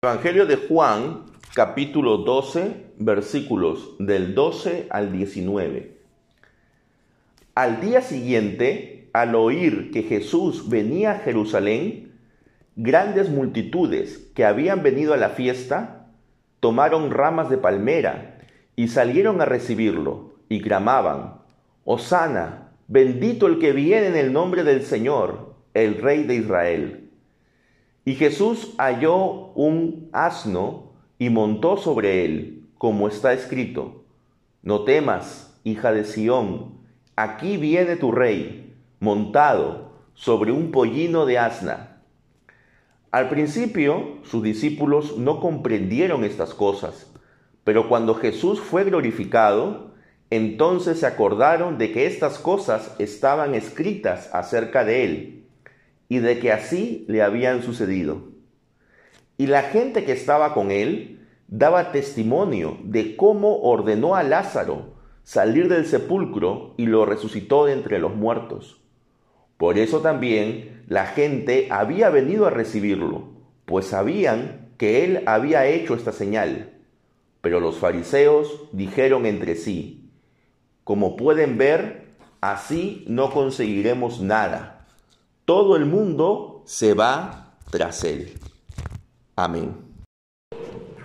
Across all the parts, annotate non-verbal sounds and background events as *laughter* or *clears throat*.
Evangelio de Juan, capítulo 12, versículos del 12 al 19. Al día siguiente, al oír que Jesús venía a Jerusalén, grandes multitudes que habían venido a la fiesta tomaron ramas de palmera y salieron a recibirlo y clamaban, Hosana, bendito el que viene en el nombre del Señor, el Rey de Israel. Y Jesús halló un asno y montó sobre él, como está escrito, No temas, hija de Sión, aquí viene tu rey, montado sobre un pollino de asna. Al principio sus discípulos no comprendieron estas cosas, pero cuando Jesús fue glorificado, entonces se acordaron de que estas cosas estaban escritas acerca de él y de que así le habían sucedido. Y la gente que estaba con él daba testimonio de cómo ordenó a Lázaro salir del sepulcro y lo resucitó de entre los muertos. Por eso también la gente había venido a recibirlo, pues sabían que él había hecho esta señal. Pero los fariseos dijeron entre sí, como pueden ver, así no conseguiremos nada todo el mundo se va tras él. Amén.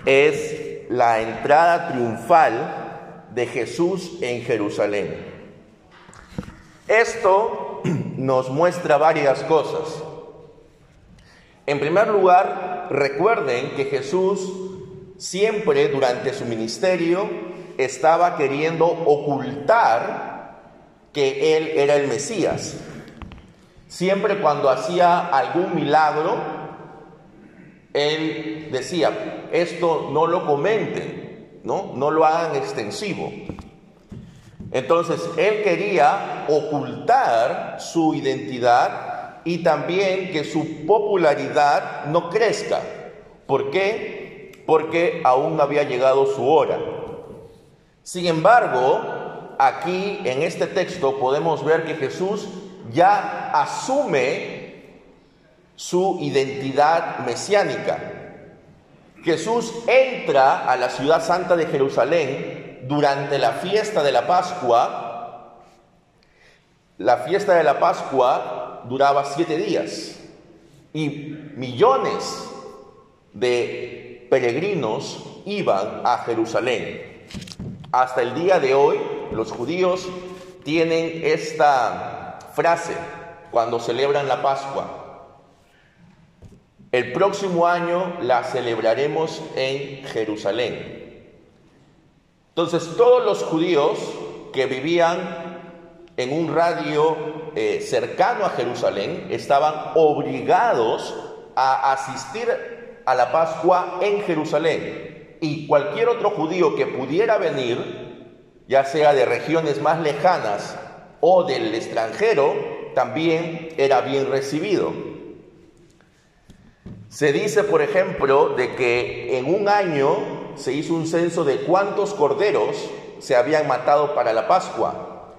Es la entrada triunfal de Jesús en Jerusalén. Esto *clears throat* nos muestra varias cosas. En primer lugar, recuerden que Jesús siempre durante su ministerio estaba queriendo ocultar que Él era el Mesías. Siempre cuando hacía algún milagro, él decía, esto no lo comenten, ¿no? No lo hagan extensivo. Entonces, él quería ocultar su identidad y también que su popularidad no crezca. ¿Por qué? Porque aún no había llegado su hora. Sin embargo, aquí en este texto podemos ver que Jesús ya asume su identidad mesiánica. Jesús entra a la ciudad santa de Jerusalén durante la fiesta de la Pascua. La fiesta de la Pascua duraba siete días y millones de peregrinos iban a Jerusalén. Hasta el día de hoy los judíos tienen esta frase cuando celebran la Pascua. El próximo año la celebraremos en Jerusalén. Entonces todos los judíos que vivían en un radio eh, cercano a Jerusalén estaban obligados a asistir a la Pascua en Jerusalén. Y cualquier otro judío que pudiera venir, ya sea de regiones más lejanas o del extranjero también era bien recibido. Se dice, por ejemplo, de que en un año se hizo un censo de cuántos corderos se habían matado para la Pascua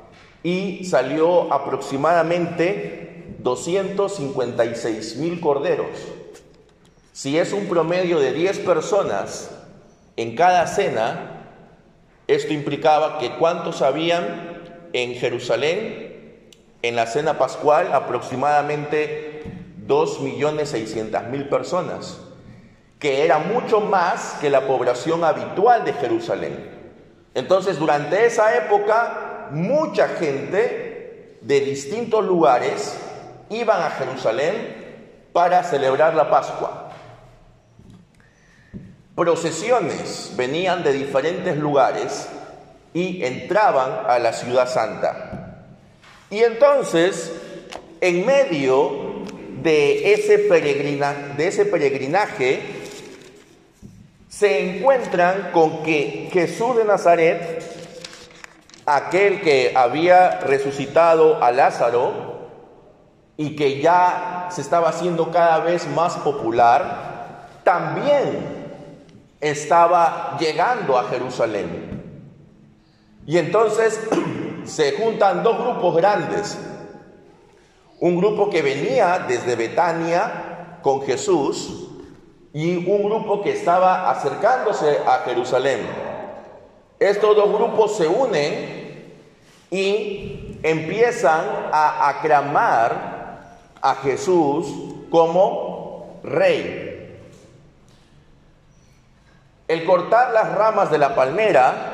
y salió aproximadamente 256 mil corderos. Si es un promedio de 10 personas en cada cena, esto implicaba que cuántos habían en Jerusalén, en la cena pascual, aproximadamente 2.600.000 personas, que era mucho más que la población habitual de Jerusalén. Entonces, durante esa época, mucha gente de distintos lugares iban a Jerusalén para celebrar la Pascua. Procesiones venían de diferentes lugares y entraban a la ciudad santa. Y entonces, en medio de ese, peregrina, de ese peregrinaje, se encuentran con que Jesús de Nazaret, aquel que había resucitado a Lázaro y que ya se estaba haciendo cada vez más popular, también estaba llegando a Jerusalén. Y entonces *clears throat* se juntan dos grupos grandes. Un grupo que venía desde Betania con Jesús y un grupo que estaba acercándose a Jerusalén. Estos dos grupos se unen y empiezan a aclamar a Jesús como rey. El cortar las ramas de la palmera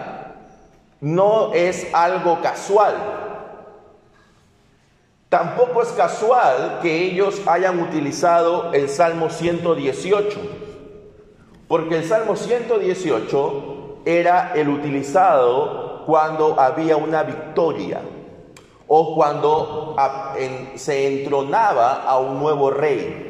no es algo casual. Tampoco es casual que ellos hayan utilizado el Salmo 118, porque el Salmo 118 era el utilizado cuando había una victoria o cuando se entronaba a un nuevo rey.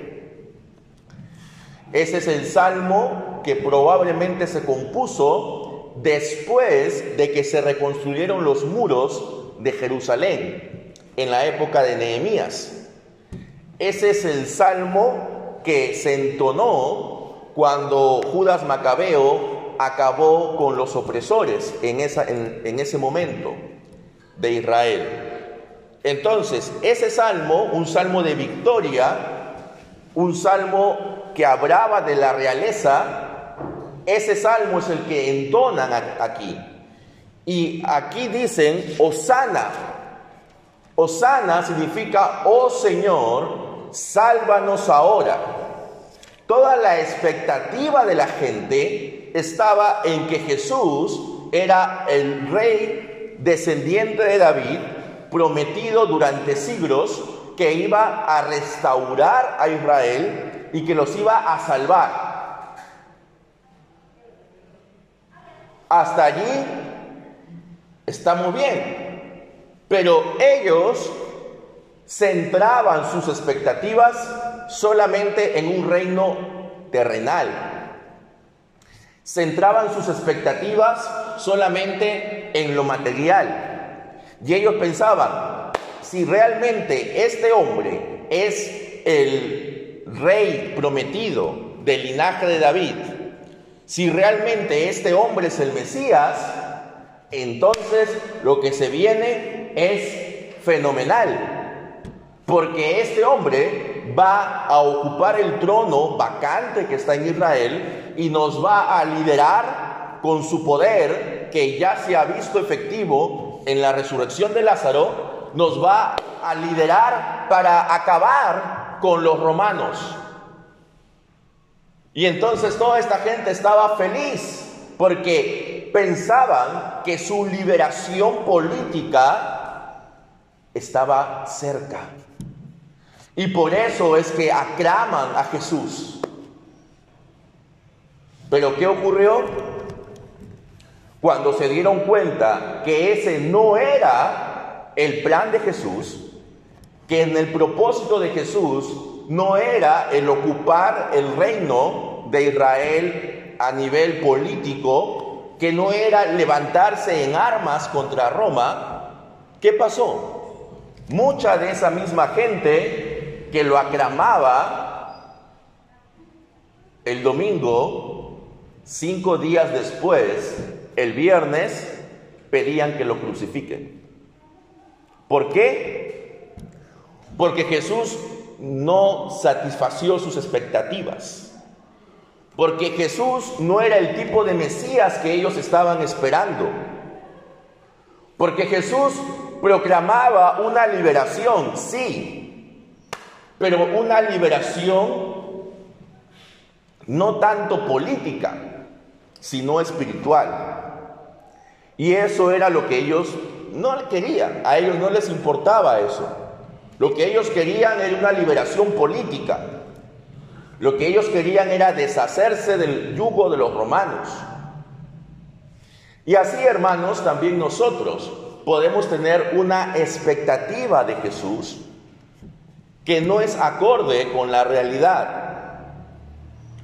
Ese es el salmo que probablemente se compuso después de que se reconstruyeron los muros de Jerusalén en la época de Nehemías. Ese es el salmo que se entonó cuando Judas Macabeo acabó con los opresores en, en ese momento de Israel. Entonces, ese salmo, un salmo de victoria, un salmo que hablaba de la realeza, ese salmo es el que entonan aquí. Y aquí dicen, Osana. Osana significa, oh Señor, sálvanos ahora. Toda la expectativa de la gente estaba en que Jesús era el rey descendiente de David, prometido durante siglos que iba a restaurar a Israel y que los iba a salvar. Hasta allí estamos bien, pero ellos centraban sus expectativas solamente en un reino terrenal. Centraban sus expectativas solamente en lo material. Y ellos pensaban, si realmente este hombre es el rey prometido del linaje de David, si realmente este hombre es el Mesías, entonces lo que se viene es fenomenal. Porque este hombre va a ocupar el trono vacante que está en Israel y nos va a liderar con su poder que ya se ha visto efectivo en la resurrección de Lázaro, nos va a liderar para acabar con los romanos. Y entonces toda esta gente estaba feliz porque pensaban que su liberación política estaba cerca. Y por eso es que aclaman a Jesús. Pero ¿qué ocurrió? Cuando se dieron cuenta que ese no era el plan de Jesús, que en el propósito de Jesús no era el ocupar el reino de Israel a nivel político, que no era levantarse en armas contra Roma, ¿qué pasó? Mucha de esa misma gente que lo aclamaba el domingo, cinco días después, el viernes pedían que lo crucifiquen. ¿Por qué? Porque Jesús no satisfació sus expectativas. Porque Jesús no era el tipo de Mesías que ellos estaban esperando. Porque Jesús proclamaba una liberación, sí, pero una liberación no tanto política, sino espiritual. Y eso era lo que ellos no querían, a ellos no les importaba eso. Lo que ellos querían era una liberación política. Lo que ellos querían era deshacerse del yugo de los romanos. Y así, hermanos, también nosotros podemos tener una expectativa de Jesús que no es acorde con la realidad.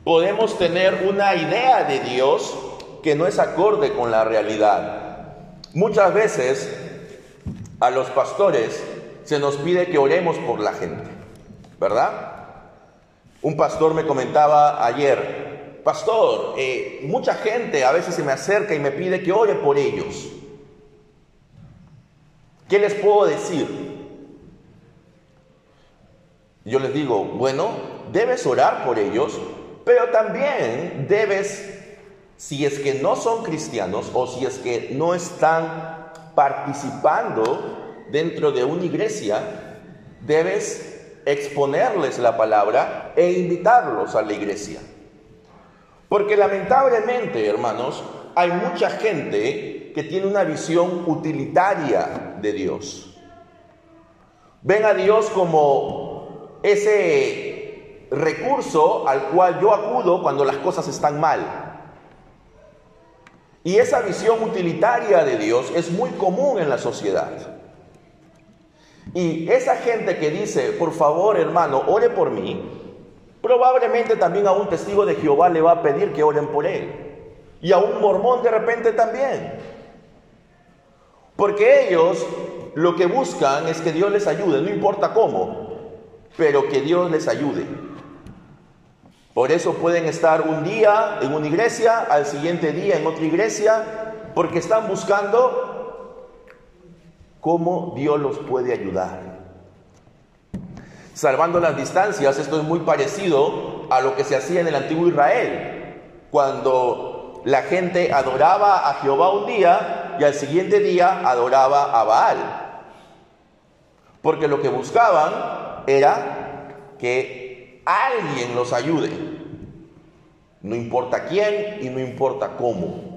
Podemos tener una idea de Dios que no es acorde con la realidad. Muchas veces a los pastores se nos pide que oremos por la gente, ¿verdad? Un pastor me comentaba ayer, pastor, eh, mucha gente a veces se me acerca y me pide que ore por ellos. ¿Qué les puedo decir? Yo les digo, bueno, debes orar por ellos, Pero también debes, si es que no son cristianos o si es que no están participando dentro de una iglesia, debes exponerles la palabra e invitarlos a la iglesia. Porque lamentablemente, hermanos, hay mucha gente que tiene una visión utilitaria de Dios. Ven a Dios como ese recurso al cual yo acudo cuando las cosas están mal. Y esa visión utilitaria de Dios es muy común en la sociedad. Y esa gente que dice, por favor hermano, ore por mí, probablemente también a un testigo de Jehová le va a pedir que oren por él. Y a un mormón de repente también. Porque ellos lo que buscan es que Dios les ayude, no importa cómo, pero que Dios les ayude. Por eso pueden estar un día en una iglesia, al siguiente día en otra iglesia, porque están buscando cómo Dios los puede ayudar. Salvando las distancias, esto es muy parecido a lo que se hacía en el antiguo Israel, cuando la gente adoraba a Jehová un día y al siguiente día adoraba a Baal. Porque lo que buscaban era que alguien los ayude. No importa quién y no importa cómo.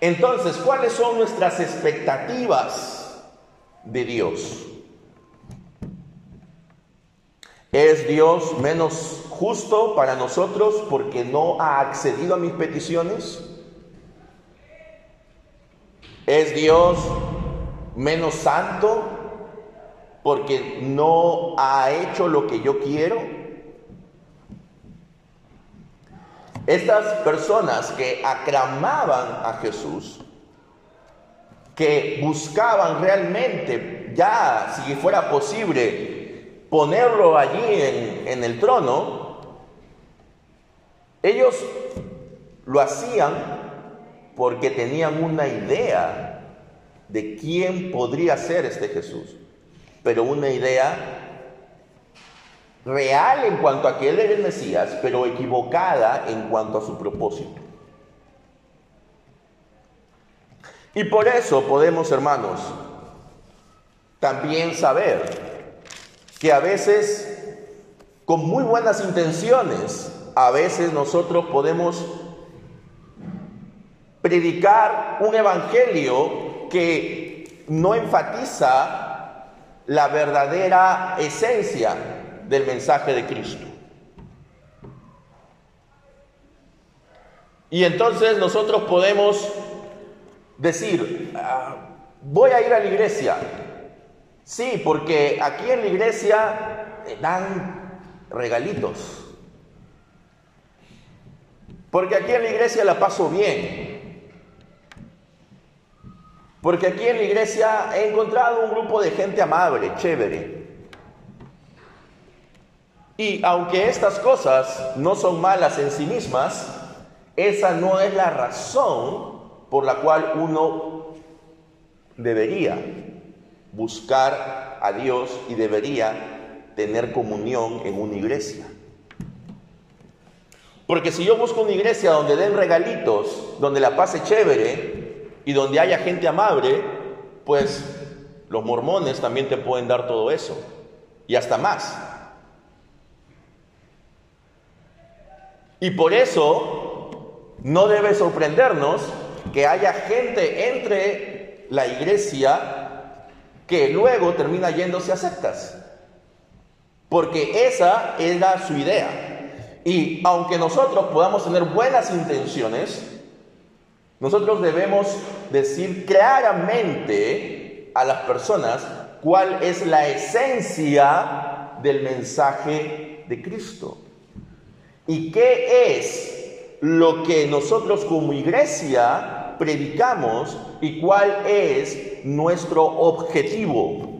Entonces, ¿cuáles son nuestras expectativas de Dios? ¿Es Dios menos justo para nosotros porque no ha accedido a mis peticiones? ¿Es Dios menos santo porque no ha hecho lo que yo quiero? Estas personas que aclamaban a Jesús, que buscaban realmente, ya si fuera posible, ponerlo allí en, el trono, ellos lo hacían porque tenían una idea de quién podría ser este Jesús pero una idea real en cuanto a que Él era el Mesías, pero equivocada en cuanto a su propósito. Y por eso podemos, hermanos, también saber que a veces, con muy buenas intenciones, a veces nosotros podemos predicar un evangelio que no enfatiza la verdadera esencia del mensaje de Cristo. Y entonces nosotros podemos decir, ah, voy a ir a la iglesia. Sí, porque aquí en la iglesia dan regalitos. Porque aquí en la iglesia la paso bien. Porque aquí en la iglesia he encontrado un grupo de gente amable, chévere. Y aunque estas cosas no son malas en sí mismas, esa no es la razón por la cual uno debería buscar a Dios y debería tener comunión en una iglesia. Porque si yo busco una iglesia donde den regalitos, donde la pase chévere, y donde haya gente amable, pues los mormones también te pueden dar todo eso y hasta más. Y por eso no debe sorprendernos que haya gente entre la iglesia que luego termina yéndose a sectas. Porque esa era su idea. Y aunque nosotros podamos tener buenas intenciones, nosotros debemos decir claramente a las personas cuál es la esencia del mensaje de Cristo. ¿Y qué es lo que nosotros como iglesia predicamos y cuál es nuestro objetivo?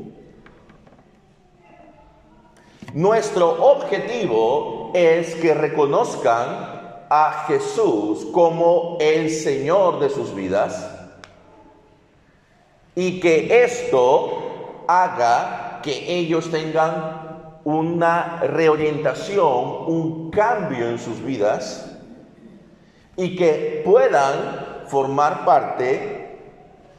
Nuestro objetivo es que reconozcan a Jesús como el Señor de sus vidas y que esto haga que ellos tengan una reorientación, un cambio en sus vidas y que puedan formar parte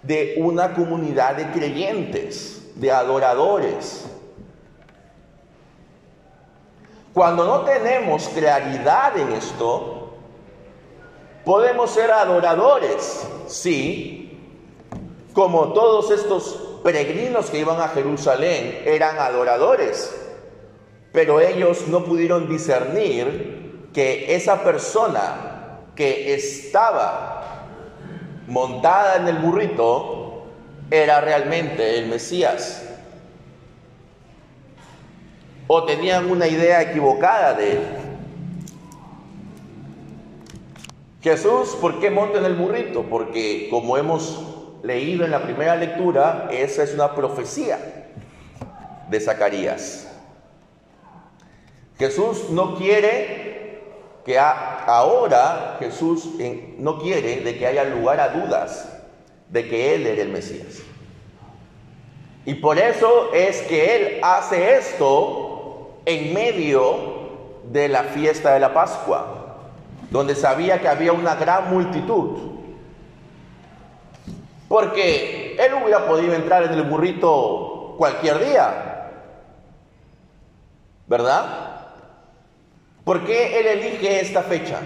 de una comunidad de creyentes, de adoradores. Cuando no tenemos claridad en esto, podemos ser adoradores, sí, como todos estos peregrinos que iban a Jerusalén eran adoradores, pero ellos no pudieron discernir que esa persona que estaba montada en el burrito era realmente el Mesías. O tenían una idea equivocada de él. Jesús, ¿por qué monta en el burrito? Porque como hemos leído en la primera lectura, esa es una profecía de Zacarías. Jesús no quiere que ahora Jesús no quiere de que haya lugar a dudas de que Él era el Mesías. Y por eso es que Él hace esto en medio de la fiesta de la Pascua, donde sabía que había una gran multitud porque él hubiera podido entrar en el burrito cualquier día. ¿Verdad? ¿Por qué él elige esta fecha?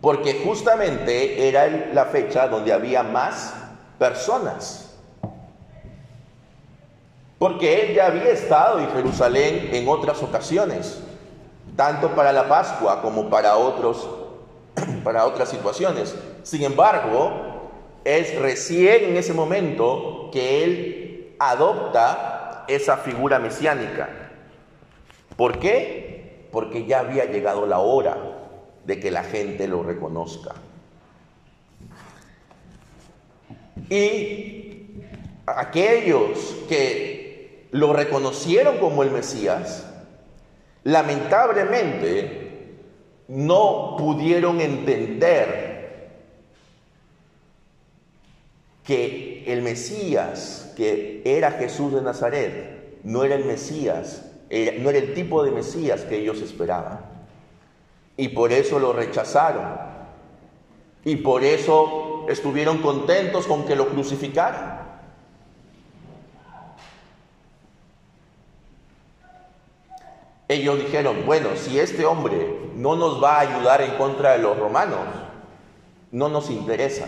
Porque justamente era la fecha donde había más personas. Porque él ya había estado en Jerusalén en otras ocasiones, tanto para la Pascua como para otros *clears throat* para otras situaciones. Sin embargo, es recién en ese momento que él adopta esa figura mesiánica. ¿Por qué? Porque ya había llegado la hora de que la gente lo reconozca. Y aquellos que lo reconocieron como el Mesías, lamentablemente no pudieron entender que el Mesías, que era Jesús de Nazaret, no era el Mesías, no era el tipo de Mesías que ellos esperaban. Y por eso lo rechazaron. Y por eso estuvieron contentos con que lo crucificaran. Ellos dijeron, bueno, si este hombre no nos va a ayudar en contra de los romanos, no nos interesa.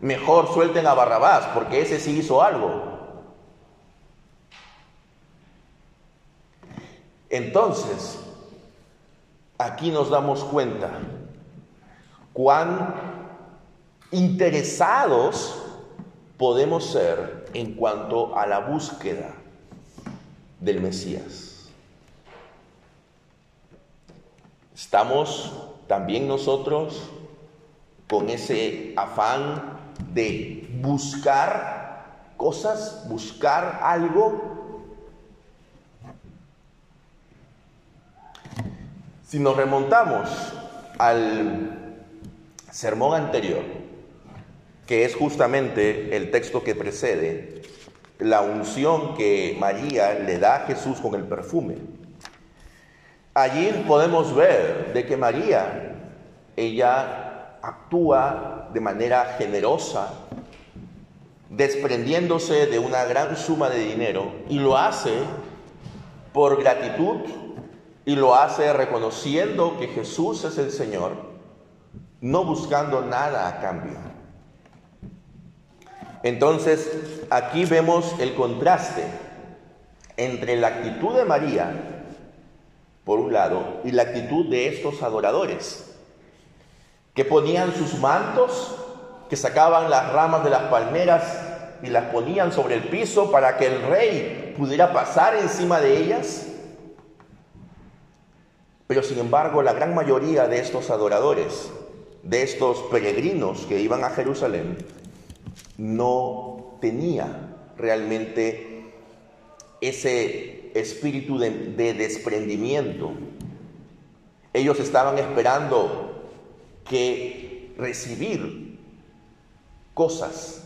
Mejor suelten a Barrabás, porque ese sí hizo algo. Entonces, aquí nos damos cuenta cuán interesados podemos ser en cuanto a la búsqueda del Mesías. Estamos también nosotros con ese afán de buscar cosas, buscar algo. Si nos remontamos al sermón anterior, que es justamente el texto que precede, la unción que María le da a Jesús con el perfume. Allí podemos ver de que María, ella actúa de manera generosa, desprendiéndose de una gran suma de dinero y lo hace por gratitud y lo hace reconociendo que Jesús es el Señor, no buscando nada a cambio. Entonces, aquí vemos el contraste entre la actitud de María, por un lado, y la actitud de estos adoradores que ponían sus mantos, que sacaban las ramas de las palmeras y las ponían sobre el piso para que el rey pudiera pasar encima de ellas. Pero sin embargo, la gran mayoría de estos adoradores, de estos peregrinos que iban a Jerusalén, no tenía realmente ese espíritu de, de desprendimiento. Ellos estaban esperando que recibir cosas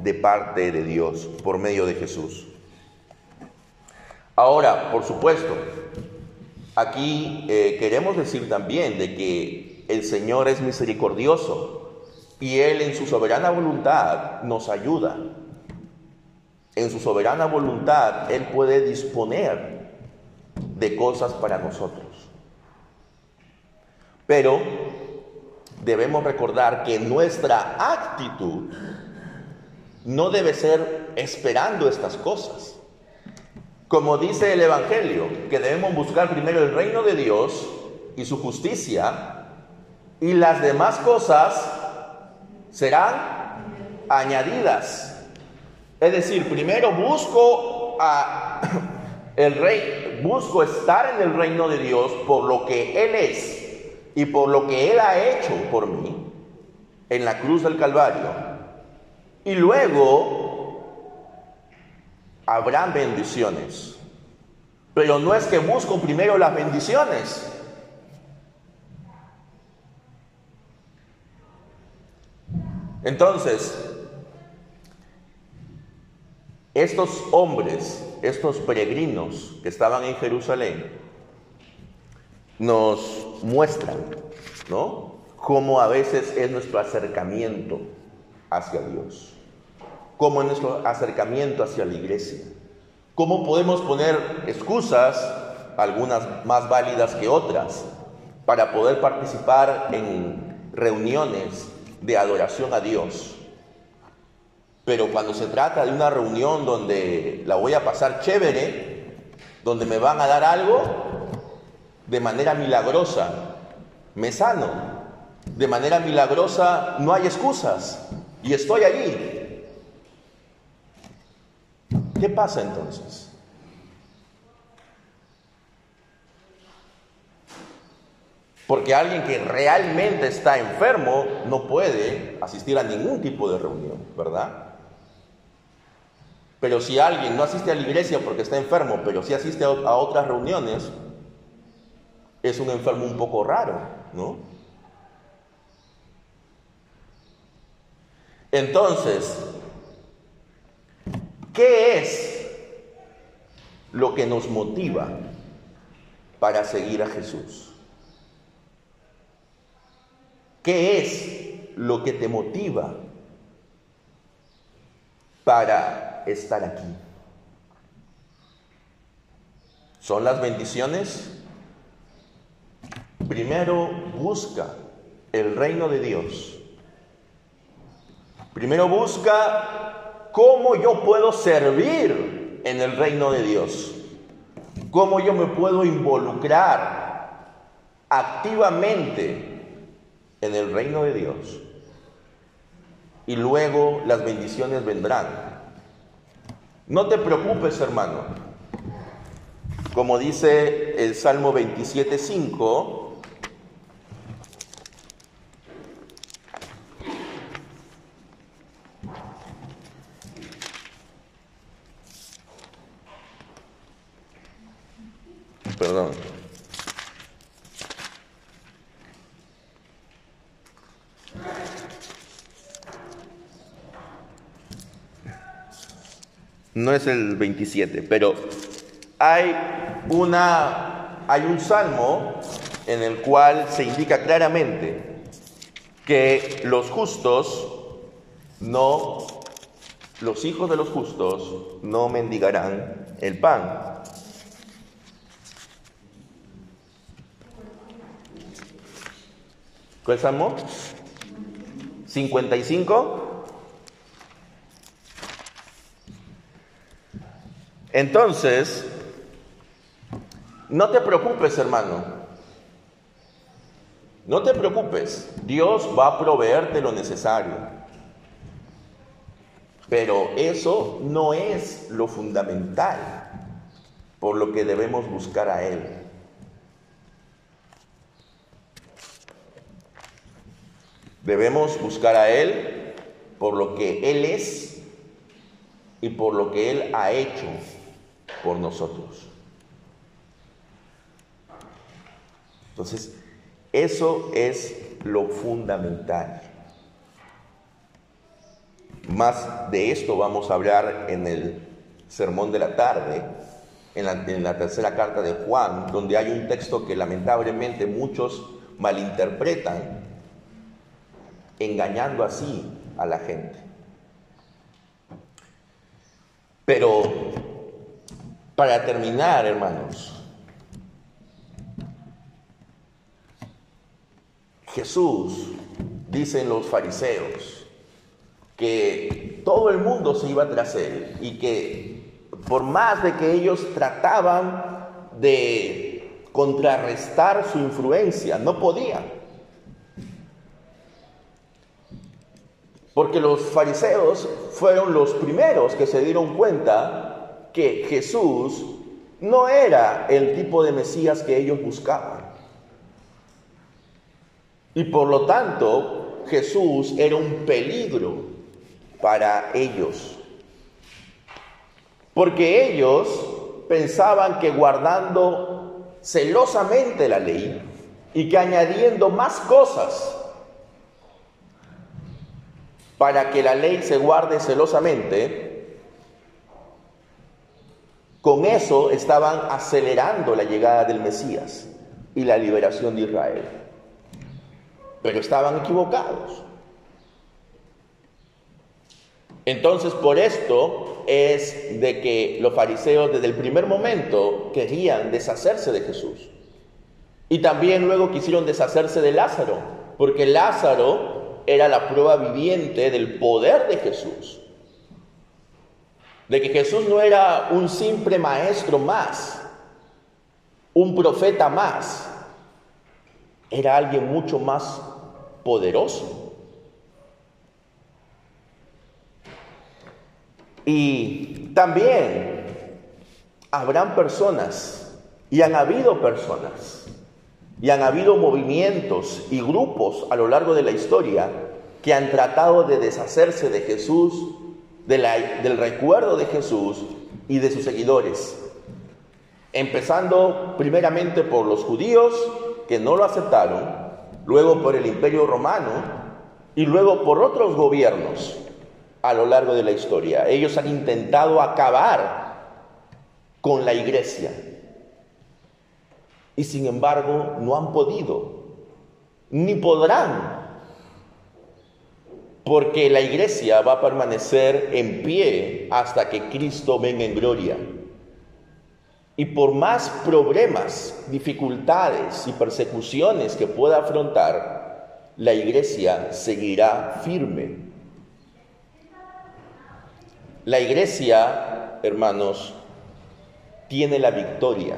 de parte de Dios por medio de Jesús. Ahora, por supuesto, aquí eh, queremos decir también de que el Señor es misericordioso y Él en su soberana voluntad nos ayuda. En su soberana voluntad Él puede disponer de cosas para nosotros. Pero debemos recordar que nuestra actitud no debe ser esperando estas cosas. Como dice el Evangelio, que debemos buscar primero el reino de Dios y su justicia, y las demás cosas serán añadidas. Es decir, primero busco a *coughs* el rey, busco estar en el reino de Dios por lo que Él es y por lo que Él ha hecho por mí en la cruz del Calvario. Y luego habrán bendiciones. Pero no es que busco primero las bendiciones. Entonces, estos hombres, estos peregrinos que estaban en Jerusalén, nos muestran, ¿no? Cómo a veces es nuestro acercamiento hacia Dios, cómo es nuestro acercamiento hacia la iglesia, cómo podemos poner excusas, algunas más válidas que otras, para poder participar en reuniones de adoración a Dios. Pero cuando se trata de una reunión donde la voy a pasar chévere, donde me van a dar algo, de manera milagrosa me sano. De manera milagrosa no hay excusas y estoy allí. ¿Qué pasa entonces? Porque alguien que realmente está enfermo no puede asistir a ningún tipo de reunión, ¿verdad? Pero si alguien no asiste a la iglesia porque está enfermo, pero sí asiste a otras reuniones, es un enfermo un poco raro, ¿no? Entonces, ¿qué es lo que nos motiva para seguir a Jesús? ¿Qué es lo que te motiva para estar aquí? ¿Son las bendiciones? Primero busca el reino de Dios. Primero busca cómo yo puedo servir en el reino de Dios. Cómo yo me puedo involucrar activamente en el reino de Dios. Y luego las bendiciones vendrán. No te preocupes, hermano. Como dice el Salmo 27.5, No es el 27, pero hay una hay un salmo en el cual se indica claramente que los justos no los hijos de los justos no mendigarán el pan. ¿Cuál Salmo? 55. Entonces, no te preocupes, hermano. No te preocupes. Dios va a proveerte lo necesario. Pero eso no es lo fundamental por lo que debemos buscar a Él. Debemos buscar a Él por lo que Él es y por lo que Él ha hecho por nosotros. Entonces, eso es lo fundamental. Más de esto vamos a hablar en el sermón de la tarde, en la, tercera carta de Juan, donde hay un texto que lamentablemente muchos malinterpretan, engañando así a la gente. Pero para terminar, hermanos, Jesús, dicen los fariseos, que todo el mundo se iba tras él y que por más de que ellos trataban de contrarrestar su influencia, no podían. Porque los fariseos fueron los primeros que se dieron cuenta que Jesús no era el tipo de Mesías que ellos buscaban. Y por lo tanto, Jesús era un peligro para ellos. Porque ellos pensaban que guardando celosamente la ley y que añadiendo más cosas para que la ley se guarde celosamente, con eso estaban acelerando la llegada del Mesías y la liberación de Israel. Pero estaban equivocados. Entonces, por esto es de que los fariseos desde el primer momento querían deshacerse de Jesús. Y también luego quisieron deshacerse de Lázaro, porque Lázaro era la prueba viviente del poder de Jesús. De que Jesús no era un simple maestro más, un profeta más, era alguien mucho más poderoso. Y también habrán personas, y han habido personas, y han habido movimientos y grupos a lo largo de la historia que han tratado de deshacerse de Jesús, del recuerdo de Jesús y de sus seguidores. Empezando primeramente por los judíos que no lo aceptaron, luego por el imperio romano y luego por otros gobiernos a lo largo de la historia. Ellos han intentado acabar con la iglesia, y sin embargo no han podido, ni podrán, porque la iglesia va a permanecer en pie hasta que Cristo venga en gloria. Y por más problemas, dificultades y persecuciones que pueda afrontar, la iglesia seguirá firme. La iglesia, hermanos, tiene la victoria.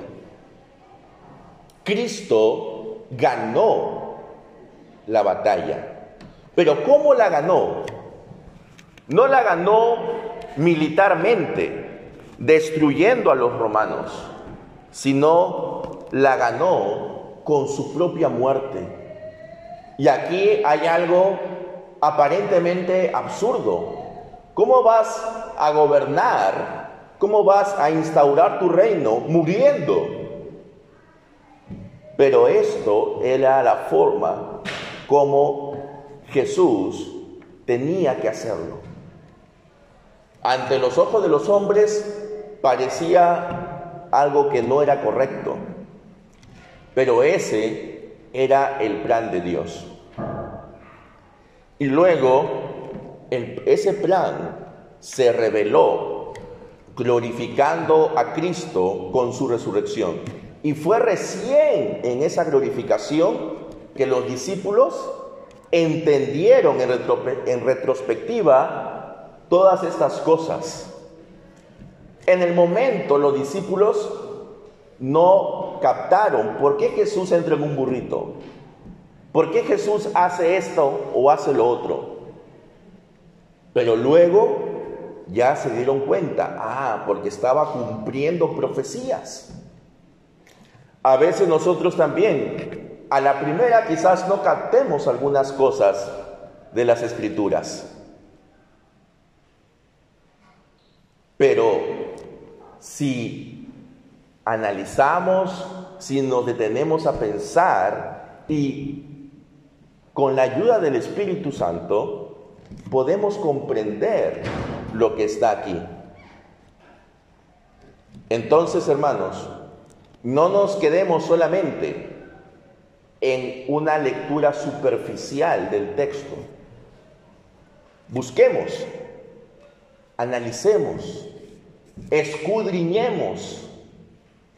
Cristo ganó la batalla. Pero ¿cómo la ganó? No la ganó militarmente, destruyendo a los romanos, sino la ganó con su propia muerte. Y aquí hay algo aparentemente absurdo. ¿Cómo vas a gobernar? ¿Cómo vas a instaurar tu reino muriendo? Pero esto era la forma como Jesús tenía que hacerlo. Ante los ojos de los hombres parecía algo que no era correcto, pero ese era el plan de Dios. Y luego ese plan se reveló glorificando a Cristo con su resurrección. Y fue recién en esa glorificación que los discípulos entendieron en, retrospectiva todas estas cosas. En el momento los discípulos no captaron por qué Jesús entra en un burrito, por qué Jesús hace esto o hace lo otro. Pero luego ya se dieron cuenta, ah, porque estaba cumpliendo profecías. A veces nosotros también, a la primera quizás no captemos algunas cosas de las escrituras. Pero si analizamos, si nos detenemos a pensar y con la ayuda del Espíritu Santo podemos comprender lo que está aquí. Entonces, hermanos, no nos quedemos solamente en una lectura superficial del texto. Busquemos, analicemos, escudriñemos,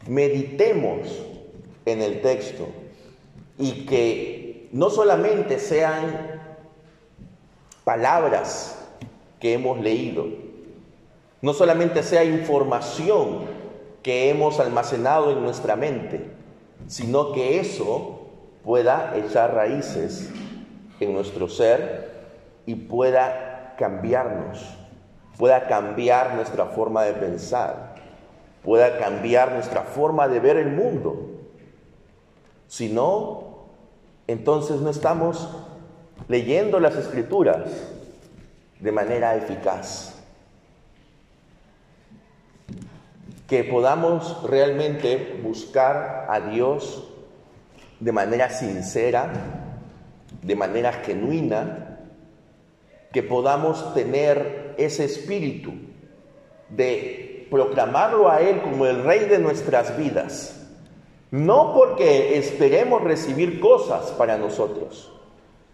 meditemos en el texto y que no solamente sean palabras que hemos leído, no solamente sea información que hemos almacenado en nuestra mente, sino que eso pueda echar raíces en nuestro ser y pueda cambiarnos, pueda cambiar nuestra forma de pensar, pueda cambiar nuestra forma de ver el mundo. Si no, entonces no estamos leyendo las escrituras de manera eficaz. Que podamos realmente buscar a Dios de manera sincera, de manera genuina, que podamos tener ese espíritu de proclamarlo a Él como el rey de nuestras vidas, no porque esperemos recibir cosas para nosotros,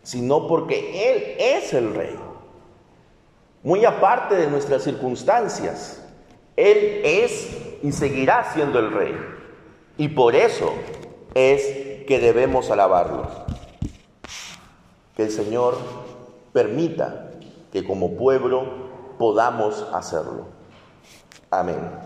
sino porque Él es el rey. Muy aparte de nuestras circunstancias, Él es y seguirá siendo el rey. Y por eso es que debemos alabarlo. Que el Señor permita que como pueblo podamos hacerlo. Amén.